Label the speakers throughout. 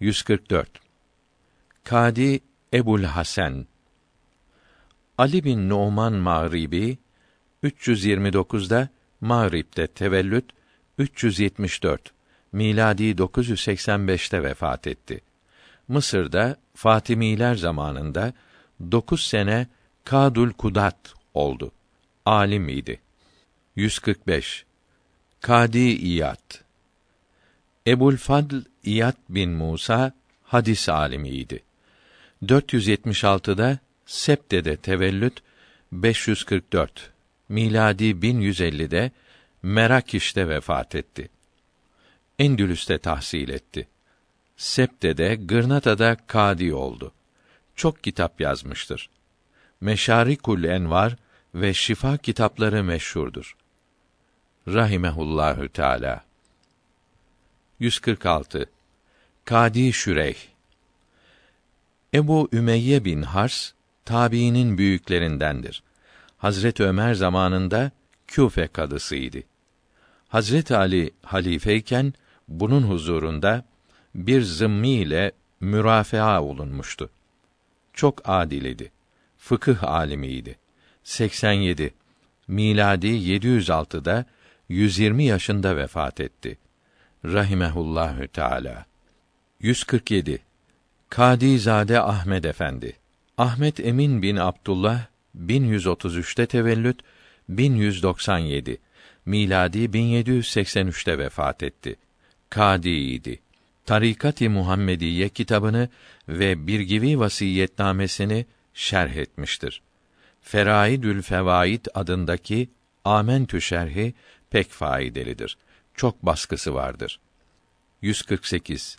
Speaker 1: 144 Kadi Ebul Hasan Ali bin Numan Mağribi 329'da Mağrib'de tevellüt 374 miladi 985'te vefat etti. Mısır'da Fatimiler zamanında dokuz sene Kadul Kudat oldu. Alim idi. 145 Kadi İyad Ebul Fadl İyad bin Musa hadis alimiydi. 476'da Septe'de tevellüt 544 miladi 1150'de Merakiş'te vefat etti. Endülüs'te tahsil etti. Septe'de, Gırnata'da kadi oldu. Çok kitap yazmıştır. Meşarikul Envar ve Şifa kitapları meşhurdur. Rahimehullahü Teala. 146 Kadi Şüreyh Ebu Ümeyye bin Hars tabiinin büyüklerindendir. Hazret Ömer zamanında Küfe kadısıydı. Hazret Ali halifeyken bunun huzurunda bir zımmi ile mürafaa olunmuştu. Çok adil idi. Fıkıh alimiydi. 87 miladi 706'da 120 yaşında vefat etti. Rahimehullahü Teala. 147 Kadizade Ahmed Efendi. Ahmet Emin bin Abdullah 1133'te tevellüt 1197 miladi 1783'te vefat etti. Kadi'ydi. Tarikat-ı Muhammediye kitabını ve Birgivi vasiyetnamesini şerh etmiştir. Feraidül Fevaid adındaki Amentü şerhi pek faydalıdır. Çok baskısı vardır. 148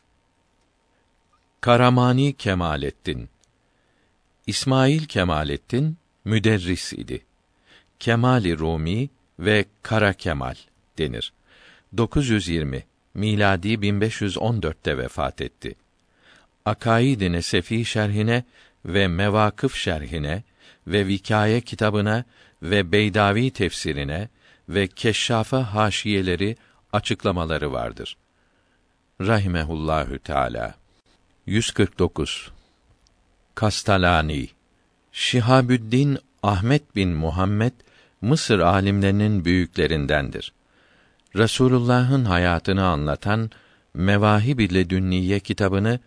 Speaker 1: Karamani Kemalettin İsmail Kemalettin müderris idi. Kemali Rumi ve Kara Kemal denir. 920 miladi 1514'te vefat etti. Akaid-i Nesefi şerhine ve Mevakıf şerhine ve Vikaye kitabına ve Beydavi tefsirine ve Keşşafa haşiyeleri açıklamaları vardır. Rahimehullahü Teala. 149 Kastalani Şihabüddin Ahmet bin Muhammed Mısır alimlerinin büyüklerindendir. Resulullah'ın hayatını anlatan Mevahib ile Dünniye kitabını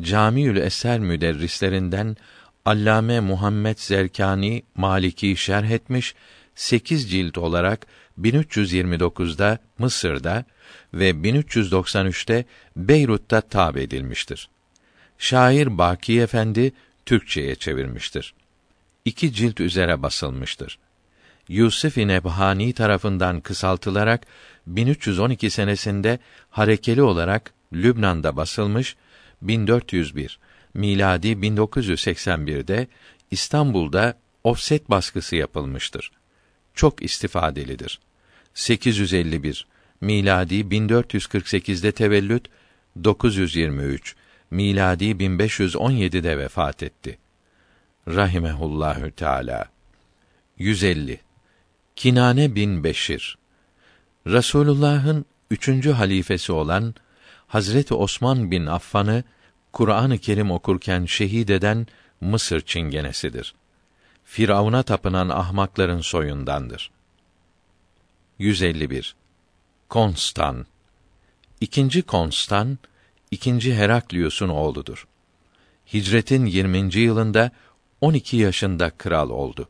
Speaker 1: Camiül Eser müderrislerinden Allame Muhammed Zerkani Maliki şerh etmiş, 8 cilt olarak 1329'da Mısır'da ve 1393'te Beyrut'ta tab edilmiştir. Şair Baki Efendi Türkçeye çevirmiştir. İki cilt üzere basılmıştır. Yusuf Nebhani tarafından kısaltılarak 1312 senesinde harekeli olarak Lübnan'da basılmış 1401 miladi 1981'de İstanbul'da ofset baskısı yapılmıştır. Çok istifadelidir. 851 miladi 1448'de tevellüt 923 miladi 1517'de vefat etti. Rahimehullahü Teala. 150 Kinane bin Beşir Rasulullah'ın üçüncü halifesi olan Hazreti Osman bin Affan'ı Kur'an-ı Kerim okurken şehit eden Mısır çingenesidir. Firavuna tapınan ahmakların soyundandır. 151 Konstan İkinci Konstan, ikinci Heraklius'un oğludur. Hicretin 20. yılında 12 yaşında kral oldu.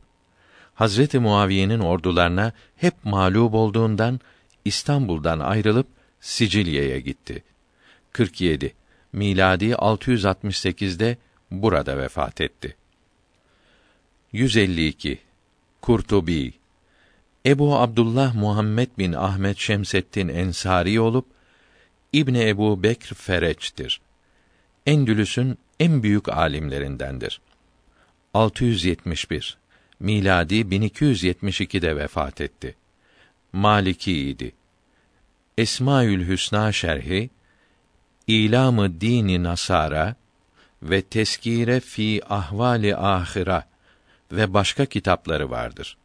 Speaker 1: Hazreti Muaviye'nin ordularına hep mağlup olduğundan İstanbul'dan ayrılıp Sicilya'ya gitti. 47 miladi 668'de burada vefat etti. 152 Kurtubi Ebu Abdullah Muhammed bin Ahmet Şemseddin Ensari olup İbni Ebu Bekr Fereç'tir. Endülüs'ün en büyük alimlerindendir. 671 miladi 1272'de vefat etti. Maliki idi. Esmaül Hüsna şerhi İlamı Dini Nasara ve Teskire fi Ahvali Ahira ve başka kitapları vardır.